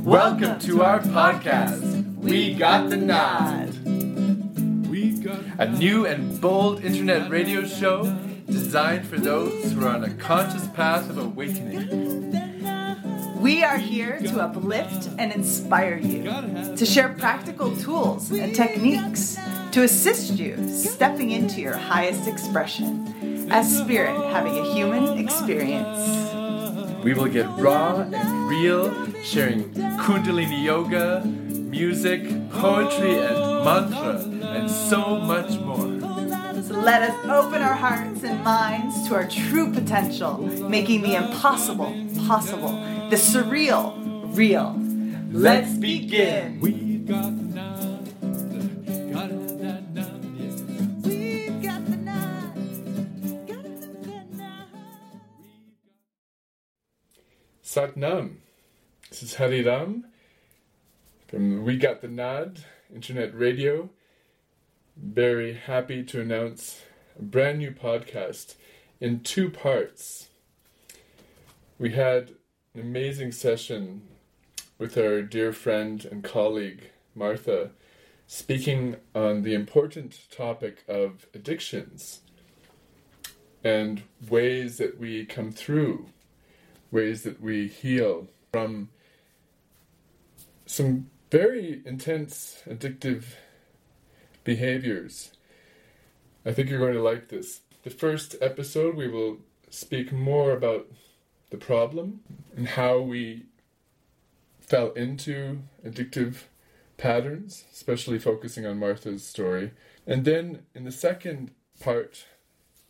Welcome to our podcast. We got the nod. We got A new and bold internet radio show designed for those who are on a conscious path of awakening. We are here to uplift and inspire you, to share practical tools and techniques to assist you stepping into your highest expression as spirit having a human experience. We will get raw and real, sharing Kundalini yoga, music, poetry, and mantra, and so much more. Let us open our hearts and minds to our true potential, making the impossible possible, the surreal real. Let's begin. Satnam. This is Hari Ram from We Got the Nod Internet Radio. Very happy to announce a brand new podcast in two parts. We had an amazing session with our dear friend and colleague Martha speaking on the important topic of addictions and ways that we come through ways that we heal from some very intense addictive behaviors. I think you're going to like this. The first episode, we will speak more about the problem and how we fell into addictive patterns, especially focusing on Martha's story. And then in the second part,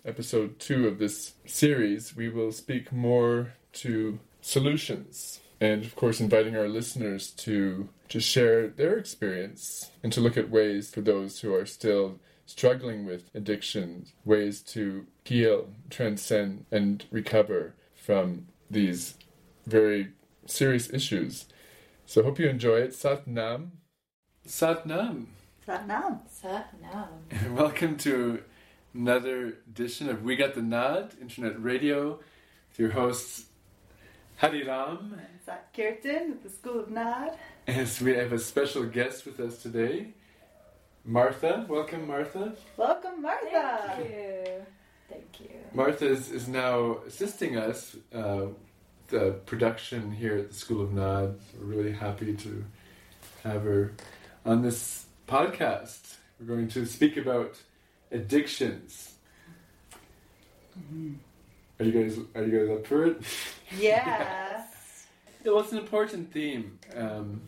episode two of this series, we will speak more to solutions and, of course, inviting our listeners to to share their experience and to look at ways for those who are still struggling with addiction, ways to heal, transcend, and recover from these very serious issues. So, hope you enjoy it. Sat Nam. Sat Nam. Satnam. Satnam. Welcome to another edition of We Got the Nod Internet Radio with your hosts Hari Ram. Is that Kirtan at the School of Nod? Yes, we have a special guest with us today, Martha. Welcome, Martha. Welcome, Martha. Thank you. Thank you. Martha is, is now assisting us uh, the production here at the School of Nod. We're really happy to have her on this podcast. We're going to speak about addictions. Are you guys are you guys up for it? Yeah. Yeah, well, it's an important theme, um,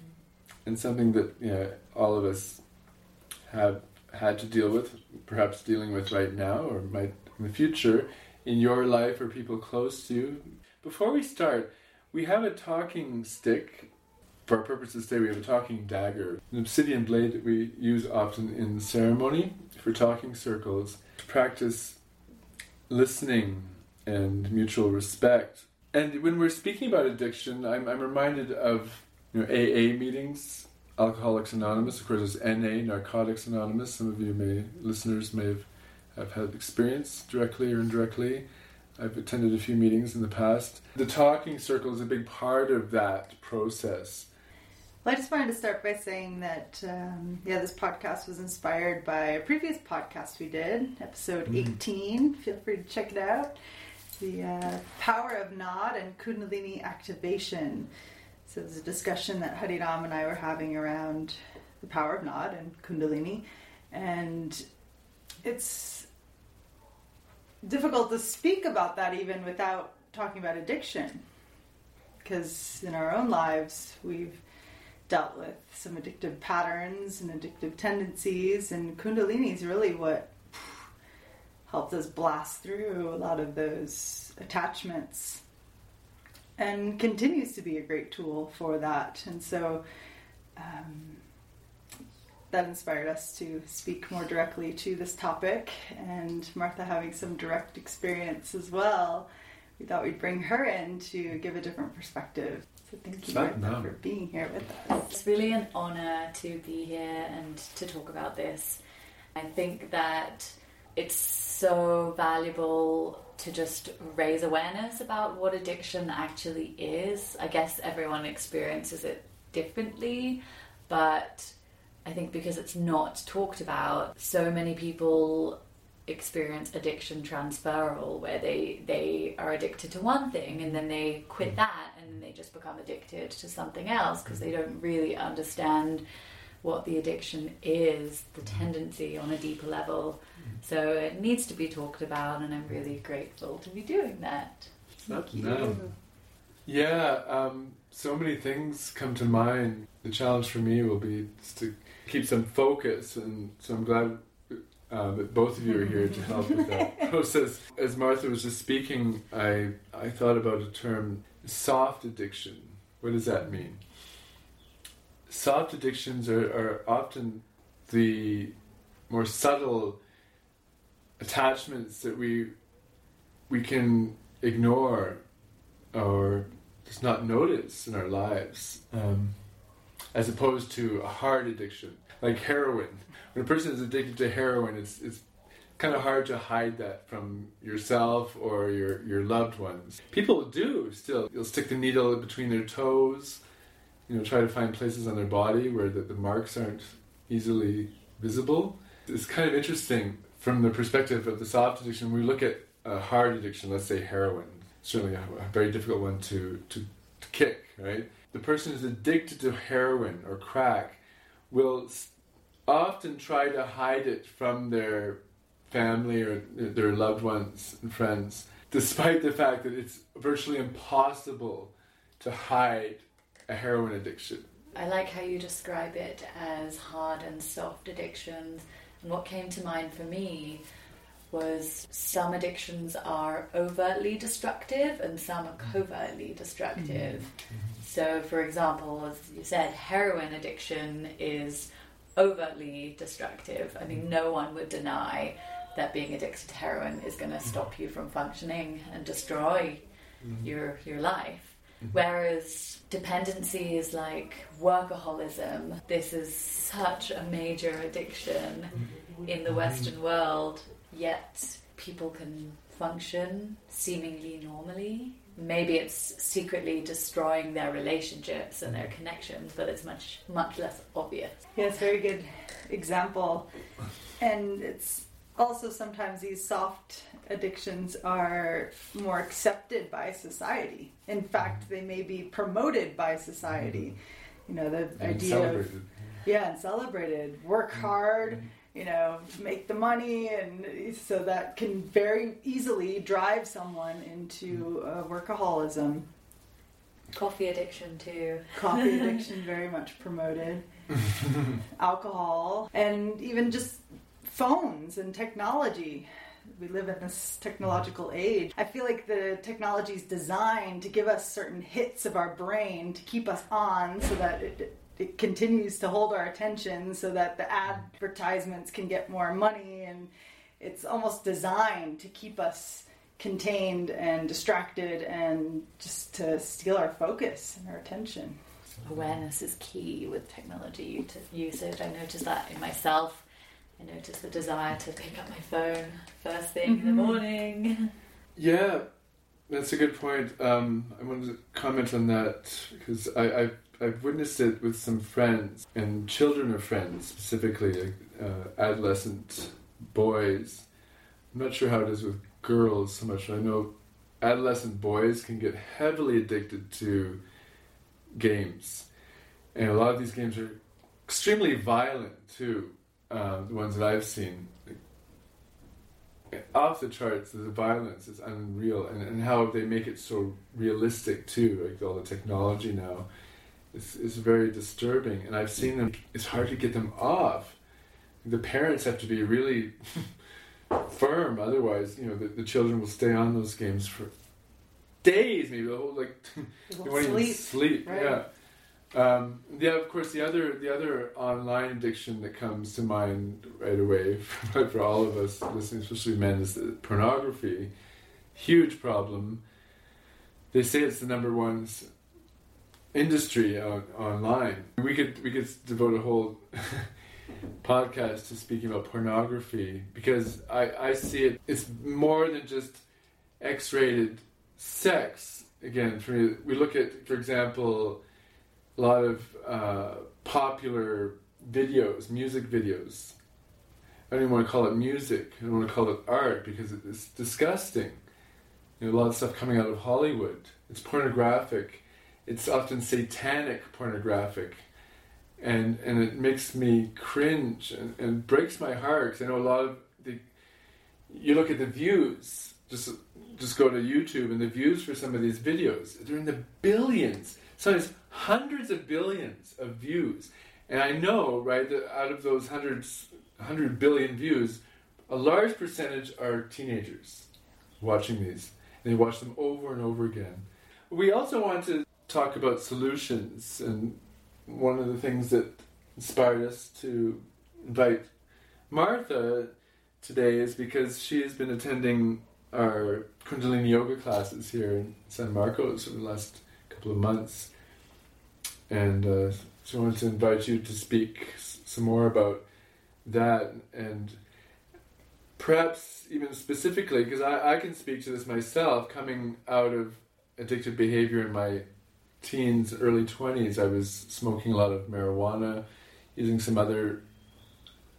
and something that you know, all of us have had to deal with, perhaps dealing with right now, or might in the future, in your life or people close to you. Before we start, we have a talking stick. For our purposes today, we have a talking dagger, an obsidian blade that we use often in ceremony for talking circles to practice listening and mutual respect. And when we're speaking about addiction, I'm, I'm reminded of you know AA meetings, Alcoholics Anonymous. Of course, there's NA, Narcotics Anonymous. Some of you may listeners may have, have had experience directly or indirectly. I've attended a few meetings in the past. The talking circle is a big part of that process. Well, I just wanted to start by saying that, um, yeah, this podcast was inspired by a previous podcast we did, episode Mm. 18. Feel free to check it out. The uh, power of nod and Kundalini activation. So, there's a discussion that Hariram and I were having around the power of nod and Kundalini. And it's difficult to speak about that even without talking about addiction. Because in our own lives, we've dealt with some addictive patterns and addictive tendencies, and Kundalini is really what helped us blast through a lot of those attachments and continues to be a great tool for that. And so um, that inspired us to speak more directly to this topic, and Martha having some direct experience as well. We thought we'd bring her in to give a different perspective. So thank you, Sat Martha, nam. for being here with us. It's really an honor to be here and to talk about this. I think that it's so valuable to just raise awareness about what addiction actually is. I guess everyone experiences it differently, but I think because it's not talked about, so many people experience addiction transferal where they they are addicted to one thing and then they quit mm. that and then they just become addicted to something else because they don't really understand what the addiction is the tendency on a deeper level so it needs to be talked about and i'm really grateful to be doing that Thank you. Yeah, um, so many things come to mind. The challenge for me will be just to keep some focus, and so I'm glad uh, that both of you are here to help with that process. As Martha was just speaking, I I thought about a term, soft addiction. What does that mean? Soft addictions are, are often the more subtle attachments that we we can ignore or just not notice in our lives, um, as opposed to a hard addiction like heroin. When a person is addicted to heroin, it's it's kind of hard to hide that from yourself or your your loved ones. People do still. You'll stick the needle between their toes. You know, try to find places on their body where the, the marks aren't easily visible. It's kind of interesting from the perspective of the soft addiction. We look at a hard addiction, let's say heroin, certainly a, a very difficult one to, to, to kick, right? The person who's addicted to heroin or crack will often try to hide it from their family or their loved ones and friends, despite the fact that it's virtually impossible to hide a heroin addiction. I like how you describe it as hard and soft addictions. And what came to mind for me was some addictions are overtly destructive and some are covertly destructive. Mm-hmm. Mm-hmm. So, for example, as you said, heroin addiction is overtly destructive. I mean, no one would deny that being addicted to heroin is going to mm-hmm. stop you from functioning and destroy your your life. Whereas dependency is like workaholism. This is such a major addiction in the Western world, yet people can function seemingly normally. Maybe it's secretly destroying their relationships and their connections, but it's much much less obvious. A very good example. And it's also sometimes these soft addictions are more accepted by society. In mm-hmm. fact, they may be promoted by society. Mm-hmm. You know, the And idea of yeah, and celebrated. Work mm-hmm. hard, you know, make the money, and so that can very easily drive someone into uh, workaholism. Coffee addiction too. Coffee addiction very much promoted. Alcohol, and even just phones and technology. We live in this technological age. I feel like the technology is designed to give us certain hits of our brain to keep us on so that it, it continues to hold our attention so that the advertisements can get more money and it's almost designed to keep us contained and distracted and just to steal our focus and our attention. Awareness is key with technology usage. I noticed that in myself. I noticed the desire to pick up my phone first thing in the Mhm. morning. Yeah, that's a good point. Um, I wanted to comment on that because I, I've, I've witnessed it with some friends and children of friends, specifically uh, adolescent boys. I'm not sure how it is with girls so much. I know adolescent boys can get heavily addicted to games, and a lot of these games are extremely violent too. Um, the ones that I've seen, off the charts. The violence is unreal, and, and how they make it so realistic too. Like all the technology now, is is very disturbing. And I've seen them. It's hard to get them off. The parents have to be really firm, otherwise, you know, the, the children will stay on those games for days, maybe the whole like They won't won't even sleep. sleep. right? Yeah. Um, yeah, of course. The other, the other online addiction that comes to mind right away for, for all of us listening, especially men, is pornography. Huge problem. They say it's the number one industry on, online. We could we could devote a whole podcast to speaking about pornography because I, I see it, it's more than just X rated sex. Again, for, me, we look at, for example, lot of uh, popular videos, music videos. I don't even want to call it music. I don't want to call it art because it's disgusting. You know, a lot of stuff coming out of Hollywood. It's pornographic. It's often satanic pornographic. And, and it makes me cringe and, and breaks my heart. 'cause I know a lot of the. You look at the views. Just just go to YouTube and the views for some of these videos. They're in the billions. Sometimes hundreds of billions of views. And I know, right, that out of those hundreds, hundred billion views, a large percentage are teenagers watching these. And they watch them over and over again. We also want to talk about solutions. And one of the things that inspired us to invite Martha today is because she has been attending our Kundalini yoga classes here in San Marcos for the last couple of months. And uh, so I wanted to invite you to speak some more about that and perhaps even specifically, because I, I can speak to this myself, coming out of addictive behavior in my teens, early 20s, I was smoking a lot of marijuana, using some other,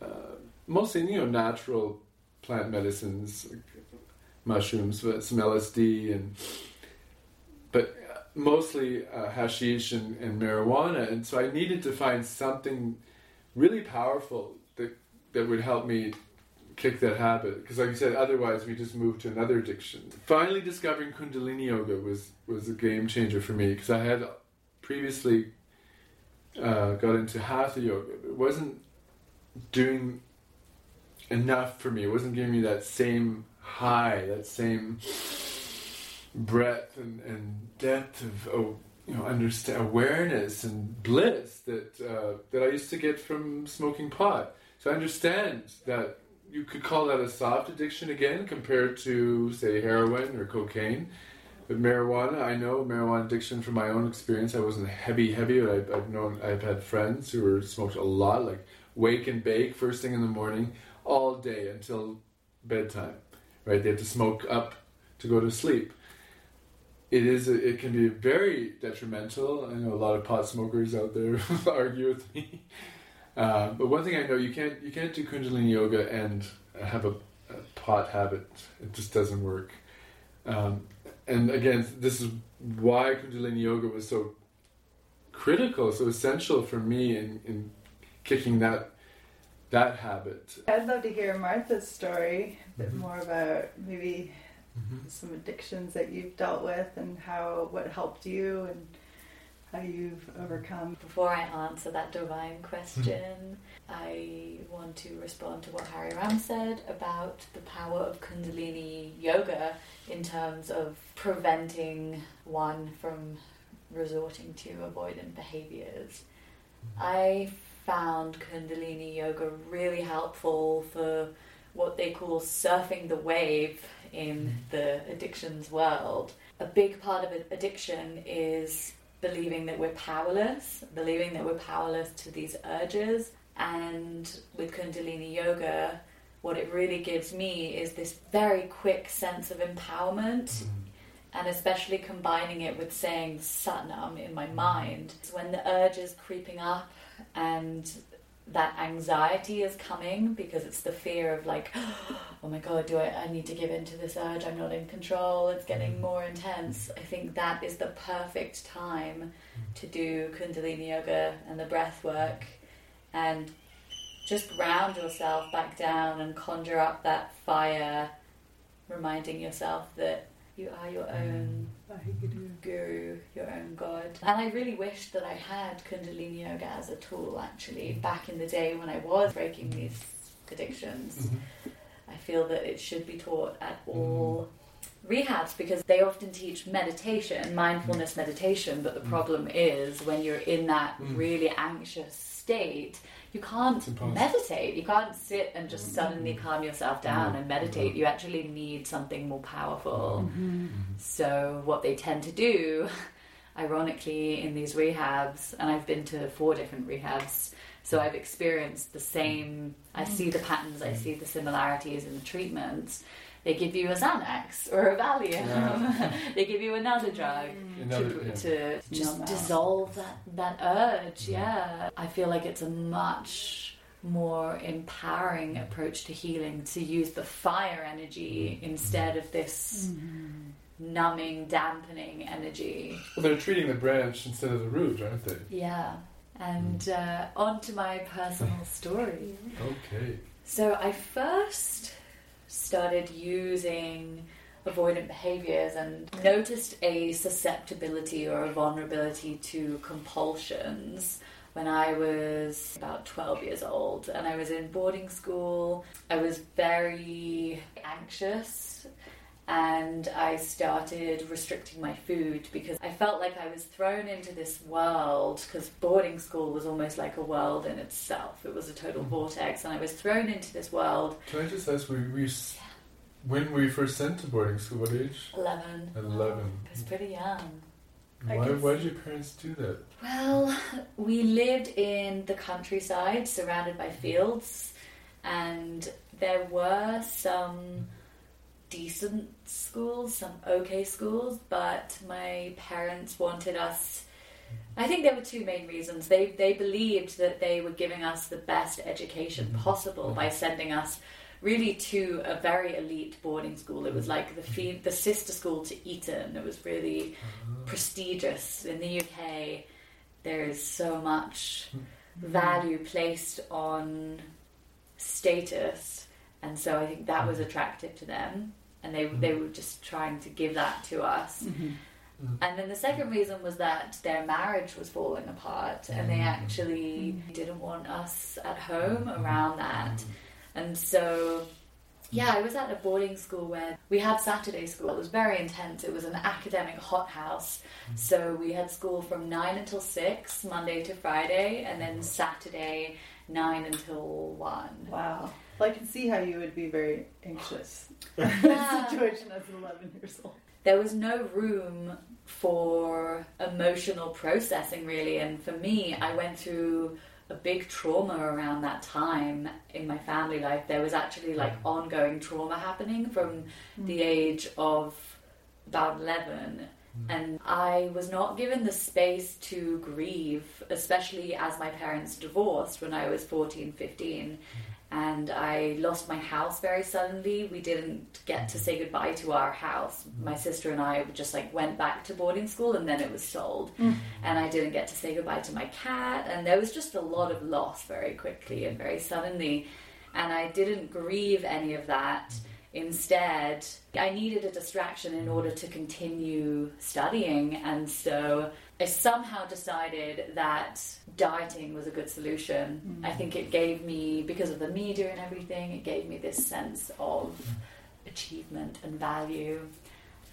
uh, mostly, you know, natural plant medicines, like mushrooms, but some LSD and but mostly uh, hashish and, and marijuana. And so I needed to find something really powerful that that would help me kick that habit. Because, like you said, otherwise we just move to another addiction. Finally, discovering Kundalini yoga was was a game changer for me because I had previously uh, got into Hatha yoga, but it wasn't doing enough for me. It wasn't giving me that same high, that same breadth and, and depth of oh, you know understand awareness and bliss that uh, that I used to get from smoking pot. So I understand that you could call that a soft addiction again compared to say heroin or cocaine. But marijuana, I know marijuana addiction from my own experience. I wasn't heavy, heavy, but I've, I've known I've had friends who were smoked a lot, like wake and bake first thing in the morning, all day until bedtime. Right? They have to smoke up to go to sleep. It is. It can be very detrimental. I know a lot of pot smokers out there argue with me. Uh, but one thing I know, you can't you can't do Kundalini yoga and have a, a pot habit. It just doesn't work. Um, and again, this is why Kundalini yoga was so critical, so essential for me in, in kicking that that habit. I'd love to hear Martha's story, a bit Mhm. more about maybe Mm-hmm. some addictions that you've dealt with and how what helped you and how you've overcome. Before I answer that divine question, I want to respond to what Hari Ram said about the power of Kundalini yoga in terms of preventing one from resorting to avoidant behaviors. Mm-hmm. I found Kundalini yoga really helpful for what they call surfing the wave in the addictions world. A big part of addiction is believing that we're powerless, believing that we're powerless to these urges. And with Kundalini Yoga, what it really gives me is this very quick sense of empowerment. Mm-hmm. And especially combining it with saying Satnam in my mind. When the urge is creeping up and that anxiety is coming because it's the fear of like, oh my god, do I, I need to give in to this urge? I'm not in control. It's getting mm-hmm. more intense. I think that is the perfect time mm-hmm. to do Kundalini yoga and the breath work and just ground yourself back down and conjure up that fire, reminding yourself that you are your own um, guru, your own god. And I really wished that I had Kundalini yoga as a tool actually. Mm-hmm. Back in the day when I was breaking these addictions. Mm-hmm. I feel that it should be taught at mm-hmm. all rehabs because they often teach meditation, mindfulness meditation, but the problem is when you're in that really anxious state, you can't meditate. You can't sit and just mm-hmm. suddenly calm yourself down No. and meditate. Mm-hmm. You actually need something more powerful. Mm-hmm. So, what they tend to do, ironically, in these rehabs, and I've been to four different rehabs So I've experienced the same, I see the patterns, I see the similarities in the treatments. They give you a Xanax or a Valium, Yeah. they give you another drug mm. Another- to, yeah. to just Numb out. dissolve that, that urge. Yeah. I feel like it's a much more empowering mm. approach to healing to use the fire energy mm. instead of this mm-hmm. numbing, dampening energy. Well, they're treating the branch instead of the root, aren't they? Yeah. And uh, on to my personal story. Okay. So I first started using avoidant behaviors and noticed a susceptibility or a vulnerability to compulsions when I was about 12 years old and I was in boarding school. I was very anxious and I started restricting my food because I felt like I was thrown into this world because boarding school was almost like a world in itself. It was a total mm. vortex, and I was thrown into this world. Can I just ask, were you, s- when were you first sent to boarding school? What age? 11. At 11. I was pretty young. Why, guess- why did your parents do that? Well, we lived in the countryside surrounded by fields, and there were some decent schools, some okay schools, but my parents wanted us. I think there were two main reasons. They they believed that they were giving us the best education mm-hmm. possible by mm-hmm. sending us really to a very elite boarding school. It was like the mm-hmm. fe- the sister school to Eton. It was really ah. prestigious in the UK. There is so much value placed on status, and so I think that was attractive to them, and they they were just trying to give that to us. Mm-hmm. Mm-hmm. And then the second reason was that their marriage was falling apart, and they mm. actually mm. didn't want us at mm-hmm. home around that. And so, yeah, I was at a boarding school where we had Saturday school. It was very intense. It was an academic hothouse. Mm. So we had school from 9 until 6, Monday to Friday, and then Saturday, 9 until 1. Wow. Well, I can see how you would be very anxious. In Yeah. this situation as an 11 years old. there was no room for emotional processing really and for me i went through a big trauma around that time in my family life. There was actually like ongoing trauma happening from hmm. the age of about 11 hmm. and I was not given the space to grieve, especially as my parents divorced when I was 14, 15. Hmm. And I lost my house very suddenly. We didn't get to say goodbye to our house. My mm. sister and I just like went back to boarding school and then it was sold. Mm. And I didn't get to say goodbye to my cat. And there was just a lot of loss very quickly and very suddenly. And I didn't grieve any of that. Instead, I needed a distraction in order to continue studying, and so I somehow decided that dieting was a good solution. I mm. think it gave me, because of the media and everything, it gave me this sense of achievement and value.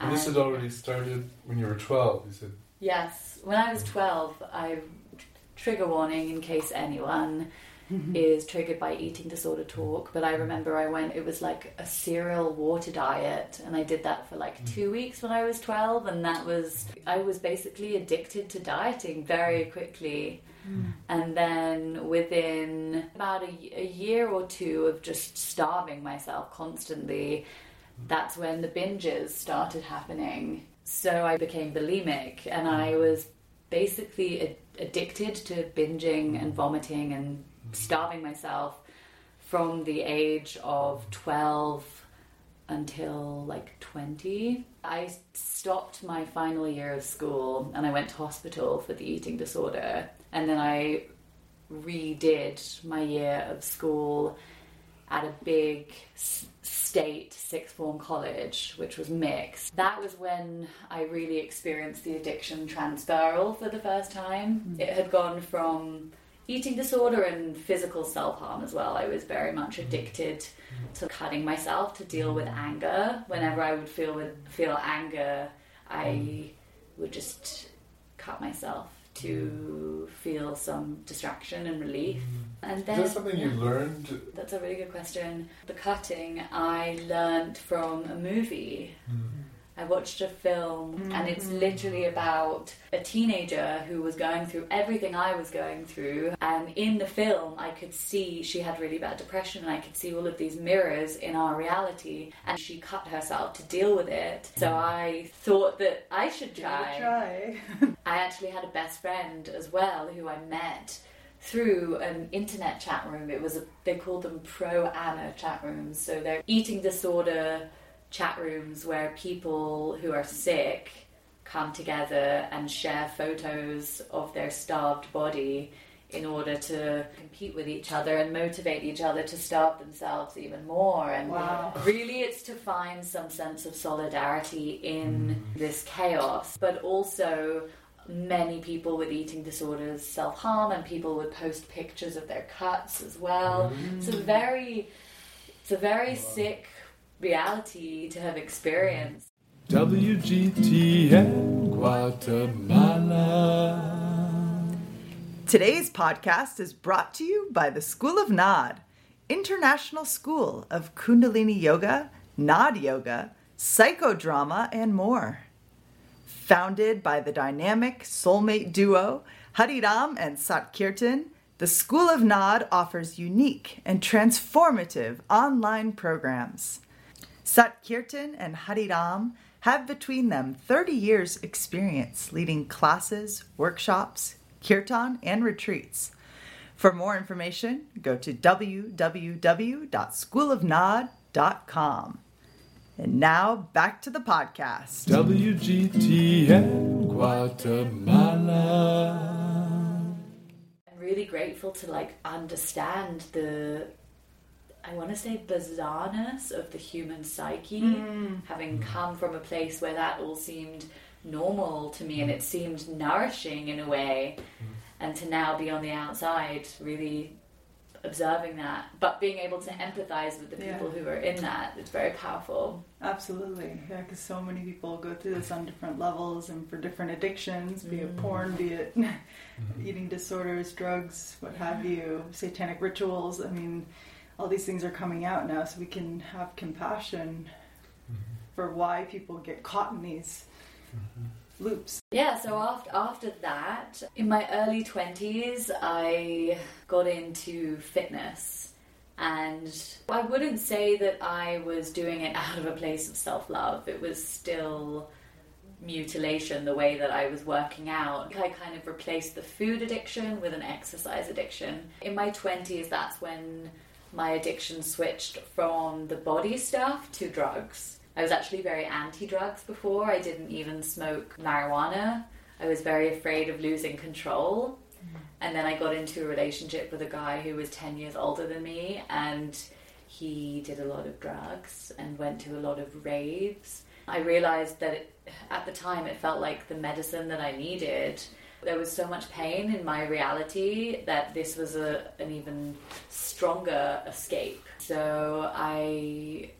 And this had already started when you were 12, you said. Yes, when I was mm. 12, I trigger warning in case anyone Mm-hmm. is triggered by eating disorder talk. But I remember I went, it was like a cereal water diet, and I did that for like mm. two weeks when I was 12, and that was, I was basically addicted to dieting very quickly. Mm. And then within about a, a year or two of just starving myself constantly, mm. that's when the binges started happening. So I became bulimic and I was basically a- addicted to binging and vomiting and starving myself from the age of 12 until like 20. I stopped my final year of school and I went to hospital for the eating disorder. And then I redid my year of school at a big state sixth form college, which was mixed. That was when I really experienced the addiction transferal for the first time. Hmm. It had gone from eating disorder and physical self harm as well. I was very much mm. addicted mm. to cutting myself to deal with mm. anger. Whenever I would feel with, feel anger, I would just cut myself to feel some distraction and relief. And Is that something you learned? That's a really good question. The cutting I learned from a movie. Mm. I watched a film, and it's mm-hmm. literally about a teenager who was going through everything I was going through. And in the film, I could see she had really bad depression, and I could see all of these mirrors in our reality. And she cut herself to deal with it. So mm. I thought that I should Give it a try. try. I actually had a best friend as well who I met through an internet chat room. It was a, they called them pro Ana chat rooms. So they're eating disorder chat rooms where people who are sick come together and share photos of their starved body in order to compete with each other and motivate each other to starve themselves even more. And Wow. really it's to find some sense of solidarity in this chaos but also many people with eating disorders self-harm and people would post pictures of their cuts as well. Mm. It's a very it's a very sick reality to have experienced WGTN Guatemala. Today's podcast is brought to you by the School of Nod, International School of Kundalini Yoga, Nod Yoga, Psychodrama, and more. Founded by the dynamic soulmate duo Hariram and Satkirtan, the School of Nod offers unique and transformative online programs. Satkirtan and Hariram have between them 30 years' experience leading classes, workshops, kirtan, and retreats. For more information, go to www.schoolofnod.com. And now back to the podcast. WGTN Guatemala. I'm really grateful to like understand the I want to say bizarreness of the human psyche, mm. having come from a place where that all seemed normal to me and it seemed nourishing in a way, mm. and to now be on the outside, really observing that, but being able to empathize with the Yeah. people who are in that, it's very powerful. Absolutely, yeah, because so many people go through this on different levels and for different addictions, be it mm. porn, be it eating disorders, drugs, what have you, satanic rituals. I mean, all these things are coming out now, so we can have compassion mm-hmm. for why people get caught in these mm-hmm. loops. Yeah, so after after that, in my early twenties, I got into fitness, and I wouldn't say that I was doing it out of a place of self love. It was still mutilation the way that I was working out. I kind of replaced the food addiction with an exercise addiction. In my 20s, that's when my addiction switched from the body stuff to drugs. I was actually very anti drugs before. I didn't even smoke marijuana. I was very afraid of losing control. Mm. And then I got into a relationship with a guy who was 10 years older than me, and he did a lot of drugs and went to a lot of raves. I realized that it, at the time it felt like the medicine that I needed. There was so much pain in my reality that this was a, an even stronger escape. So I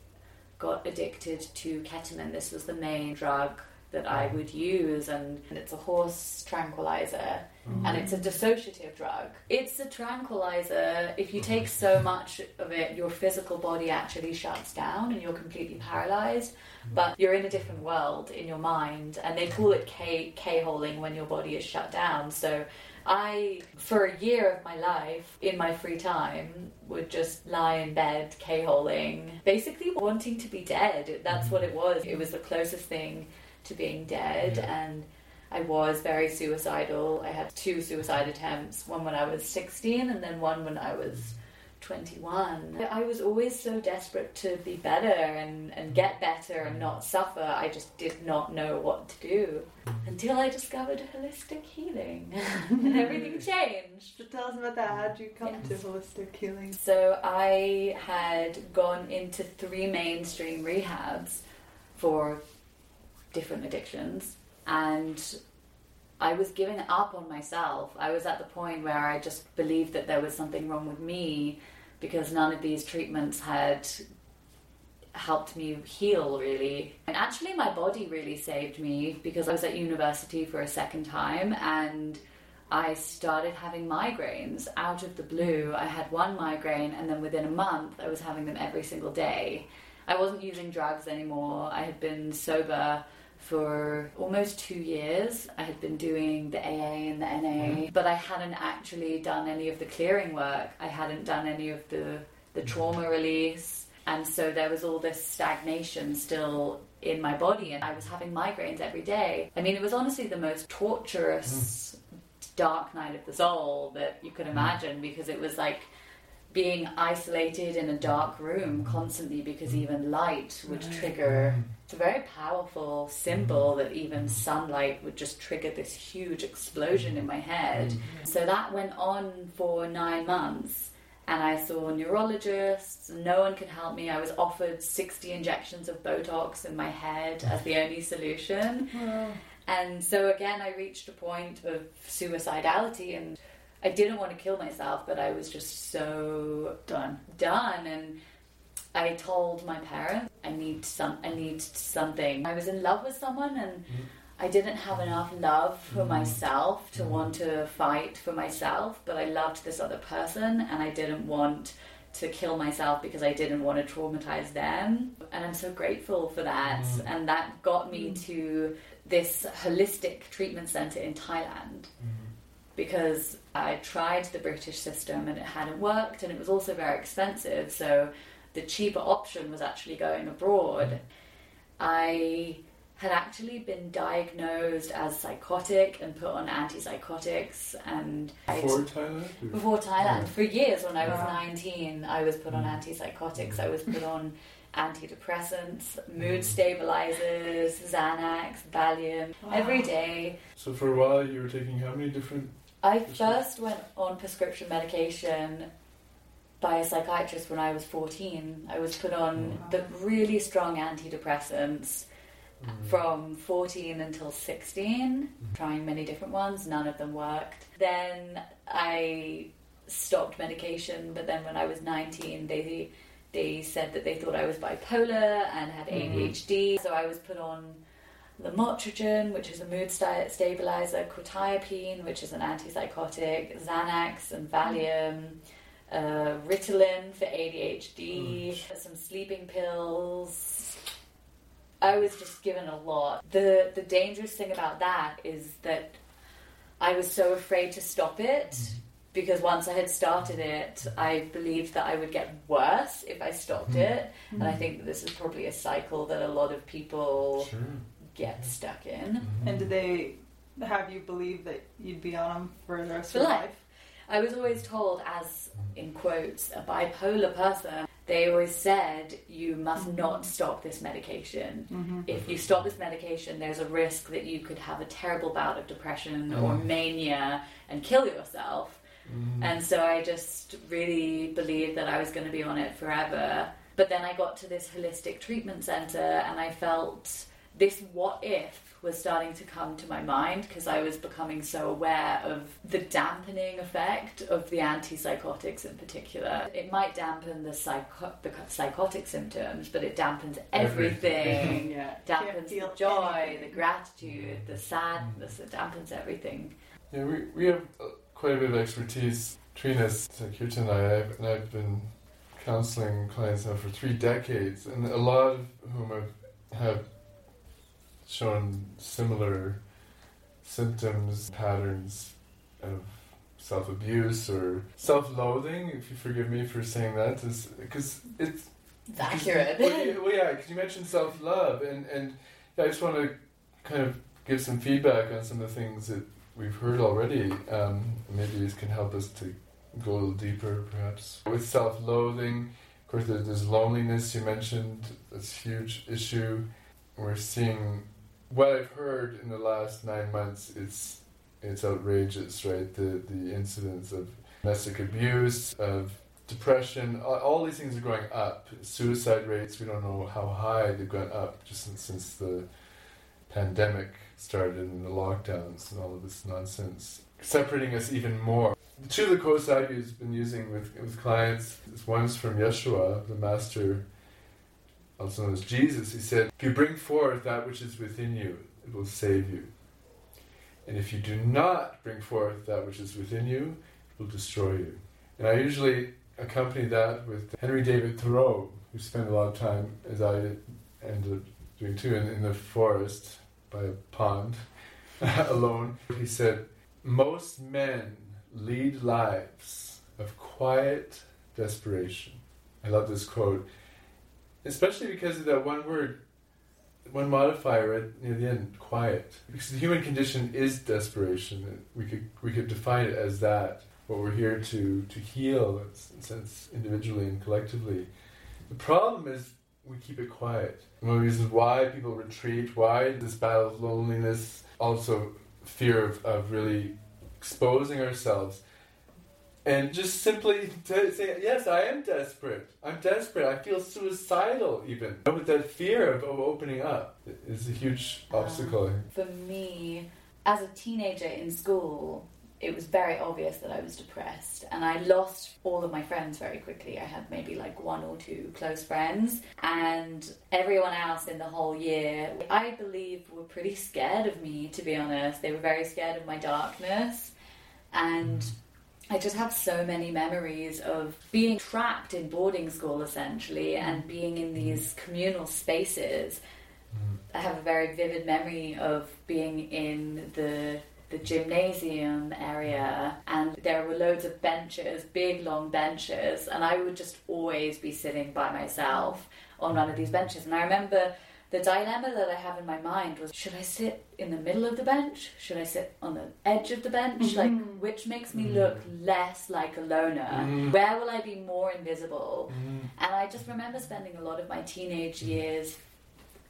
got addicted to ketamine. This was the main drug that I would use, and it's a horse tranquilizer, and it's a dissociative drug. It's a tranquilizer. If you take so mm-hmm. much of it, your physical body actually shuts down and you're completely paralyzed, but mm. you're in a different world in your mind, and they call it K K-holing when your body is shut down. So I, for a year of my life, in my free time, would just lie in bed, K-holing, basically wanting to be dead. That's mm-hmm. what it was. It was the closest thing to being dead, and I was very suicidal. I had two suicide attempts, one when I was 16 and then one when I was 21. I was always so desperate to be better and, and get better and not suffer. I just did not know what to do until I discovered holistic healing and everything changed. So tell us about that. How did you come Yes. to holistic healing? So I had gone into three mainstream rehabs for different addictions and I was giving up on myself. I was at the point where I just believed that there was something wrong with me because none of these treatments had helped me heal really. And actually my body really saved me because I was at university for a second time and I started having migraines out of the blue. I had one migraine, and then within a month, I was having them every single day. I wasn't using drugs anymore. I had been sober for almost two years. I had been doing the AA and the NA, mm-hmm. but I hadn't actually done any of the clearing work. I hadn't done any of the, the mm-hmm. trauma release. And so there was all this stagnation still in my body, and I was having migraines every day. I mean, it was honestly the most torturous mm-hmm. dark night of the soul that you could imagine because it was like being isolated in a dark room constantly because even light would trigger it's a very powerful symbol mm. that even sunlight would just trigger this huge explosion in my head mm-hmm. so that went on for nine months and I saw neurologists. No one could help me. I was offered 60 injections of Botox in my head as the only solution. And so again, I reached a point of suicidality, and I didn't want to kill myself, but I was just so Done. done. And I told my parents, I need some, I need something. I was in love with someone, and I didn't have enough love for mm. myself to mm. want to fight for myself. But I loved this other person, and I didn't want to kill myself because I didn't want to traumatize them. And I'm so grateful for that. Mm. And that got me to this holistic treatment center in Thailand mm-hmm. because I tried the British system and it hadn't worked and it was also very expensive. So the cheaper option was actually going abroad. Mm. I had actually been diagnosed as psychotic and put on antipsychotics and I'd- Before Thailand? or- before Thailand. Yeah. For years, when I was Wow. 19, I was put on mm. antipsychotics, mm. I was put on antidepressants, mood Mm. stabilizers, Xanax, Valium, every day. So for a while you were taking how many different? I first went on prescription medication by a psychiatrist when I was 14. I was put on Wow. the really strong antidepressants mm-hmm. from 14 until 16, mm-hmm. trying many different ones, none of them worked. Then I stopped medication, but then when I was 19, they they said that they thought I was bipolar and had mm-hmm. ADHD, so I was put on lamotrigine, which is a mood sta- stabilizer, quetiapine, which is an antipsychotic, Xanax and Valium, uh, Ritalin for ADHD, mm. some sleeping pills. I was just given a lot. The the dangerous thing about that is that I was so afraid to stop it mm. because once I had started it, I believed that I would get worse if I stopped mm. it. And I think that this is probably a cycle that a lot of people Sure. get stuck in. And did they have you believe that you'd be on them for the rest For of your life. life? I was always told, as in quotes, a bipolar person, they always said, you must mm-hmm. not stop this medication. Mm-hmm. If you stop this medication, there's a risk that you could have a terrible bout of depression or oh. mania and kill yourself. Mm-hmm. And so I just really believed that I was going to be on it forever. But then I got to this holistic treatment center and I felt this what if was starting to come to my mind because I was becoming so aware of the dampening effect of the antipsychotics in particular. It might dampen the, psycho- the psychotic symptoms, but it dampens everything. Yeah. dampens the joy, anything. the gratitude, the sadness. It dampens everything. Yeah, we, we have uh, quite a bit of expertise between us, so Kirtan and I, I've, and I've been counseling clients now for three decades, and a lot of whom have, have shown similar symptoms, patterns of self-abuse or self-loathing, if you forgive me for saying that, because it's It's accurate. well, yeah, well, yeah, because you mentioned self love, and and yeah, I just want to kind of give some feedback on some of the things that we've heard already. Um, maybe this can help us to go a little deeper, perhaps. With self loathing, of course, there- there's loneliness. You mentioned that's a huge issue. We're seeing what I've heard in the last nine months. It's it's outrageous, right? The the incidents of domestic abuse, of depression, all, all these things are going up. Suicide rates, we don't know how high they've gone up just since, since the pandemic started and the lockdowns and all of this nonsense, separating us even more. The two of the quotes I've been using with, with clients, is one's from Yeshua, the master, also known as Jesus. He said, If you bring forth that which is within you, it will save you. And if you do not bring forth that which is within you, it will destroy you. And I usually accompany that with Henry David Thoreau, who spent a lot of time, as I ended up doing too, in, in the forest by a pond alone. He said, Most men lead lives of quiet desperation. I love this quote, especially because of that one word, one modifier right near the end, quiet. Because the human condition is desperation. We could we could define it as that. What we're here to to heal, in sense, individually and collectively. The problem is we keep it quiet. One of the reasons why people retreat, why this battle of loneliness, also fear of, of really exposing ourselves and just simply to say, yes, I am desperate. I'm desperate. I feel suicidal, even. But that fear of, of opening up is a huge obstacle. Um, for me, as a teenager in school, it was very obvious that I was depressed, and I lost all of my friends very quickly. I had maybe like one or two close friends, and everyone else in the whole year, I believe, were pretty scared of me, to be honest. They were very scared of my darkness, and I just have so many memories of being trapped in boarding school essentially and mm. being in mm. these communal spaces. Mm. I have a very vivid memory of being in the the gymnasium area and there were loads of benches, big long benches, and I would just always be sitting by myself on one of these benches. And I remember the dilemma that I have in my mind was should I sit in the middle of the bench? Should I sit on the edge of the bench? Mm-hmm. Like, which makes me look less like a loner? Mm. Where will I be more invisible? Mm. And I just remember spending a lot of my teenage years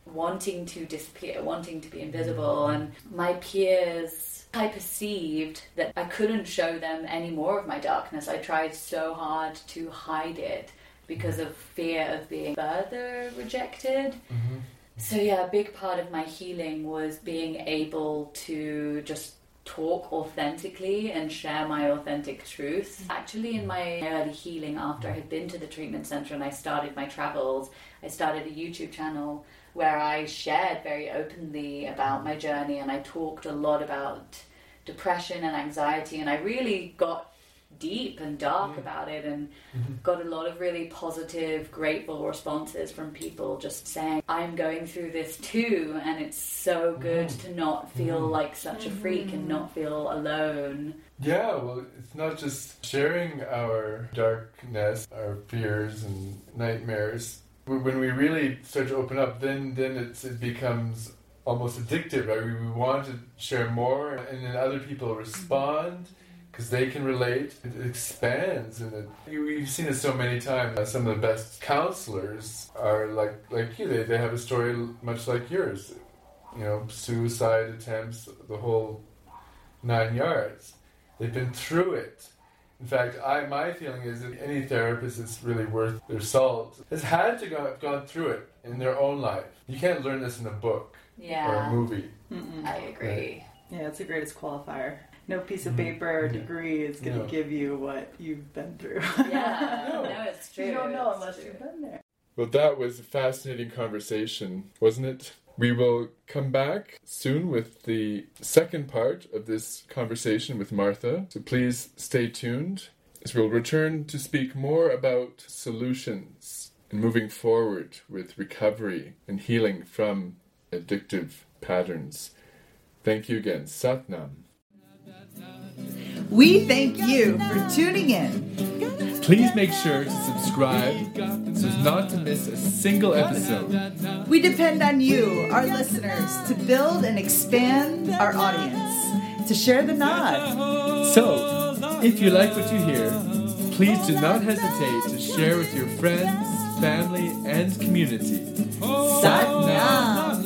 wanting to disappear, wanting to be invisible, and my peers. I perceived that I couldn't show them any more of my darkness. I tried so hard to hide it because of fear of being further rejected. Mm-hmm. So yeah, a big part of my healing was being able to just talk authentically and share my authentic truth. Mm-hmm. Actually, in my early healing, after I had been to the treatment center and I started my travels, I started a YouTube channel where I shared very openly about my journey and I talked a lot about depression and anxiety and I really got deep and dark about it and mm-hmm. got a lot of really positive, grateful responses from people just saying, I'm going through this too, and it's so good to not feel mm-hmm. like such a freak and not mm-hmm. feel alone. Yeah, well, it's not just sharing our darkness, our fears and nightmares. When when we really start to open up, then then it's, it becomes almost addictive. Right? We, we want to share more, and then other people respond because they can relate. It expands, and it, we've seen it so many times. Uh, Some of the best counselors are like like you. They they have a story much like yours. You know, suicide attempts, the whole nine yards. They've been through it. In fact, I my feeling is that any therapist that's really worth their salt has had to go have gone through it in their own life. You can't learn this in a book or a movie. Mm-mm. I agree. Yeah, it's the greatest qualifier. No piece of Mhm. paper or Yeah. degree is going to No. give you what you've been through. Yeah, No. no, it's true. you don't know it's unless true. you've been there. Well, that was a fascinating conversation, wasn't it? We will come back soon with the second part of this conversation with Martha. So please stay tuned as we'll return to speak more about solutions and moving forward with recovery and healing from addictive patterns. Thank you again. Satnam. We thank you for tuning in. Please make sure to subscribe so as not to miss a single episode. We depend on you, our listeners, to build and expand our audience, to share the nod. So, if you like what you hear, please do not hesitate to share with your friends, family, and community. Satnam.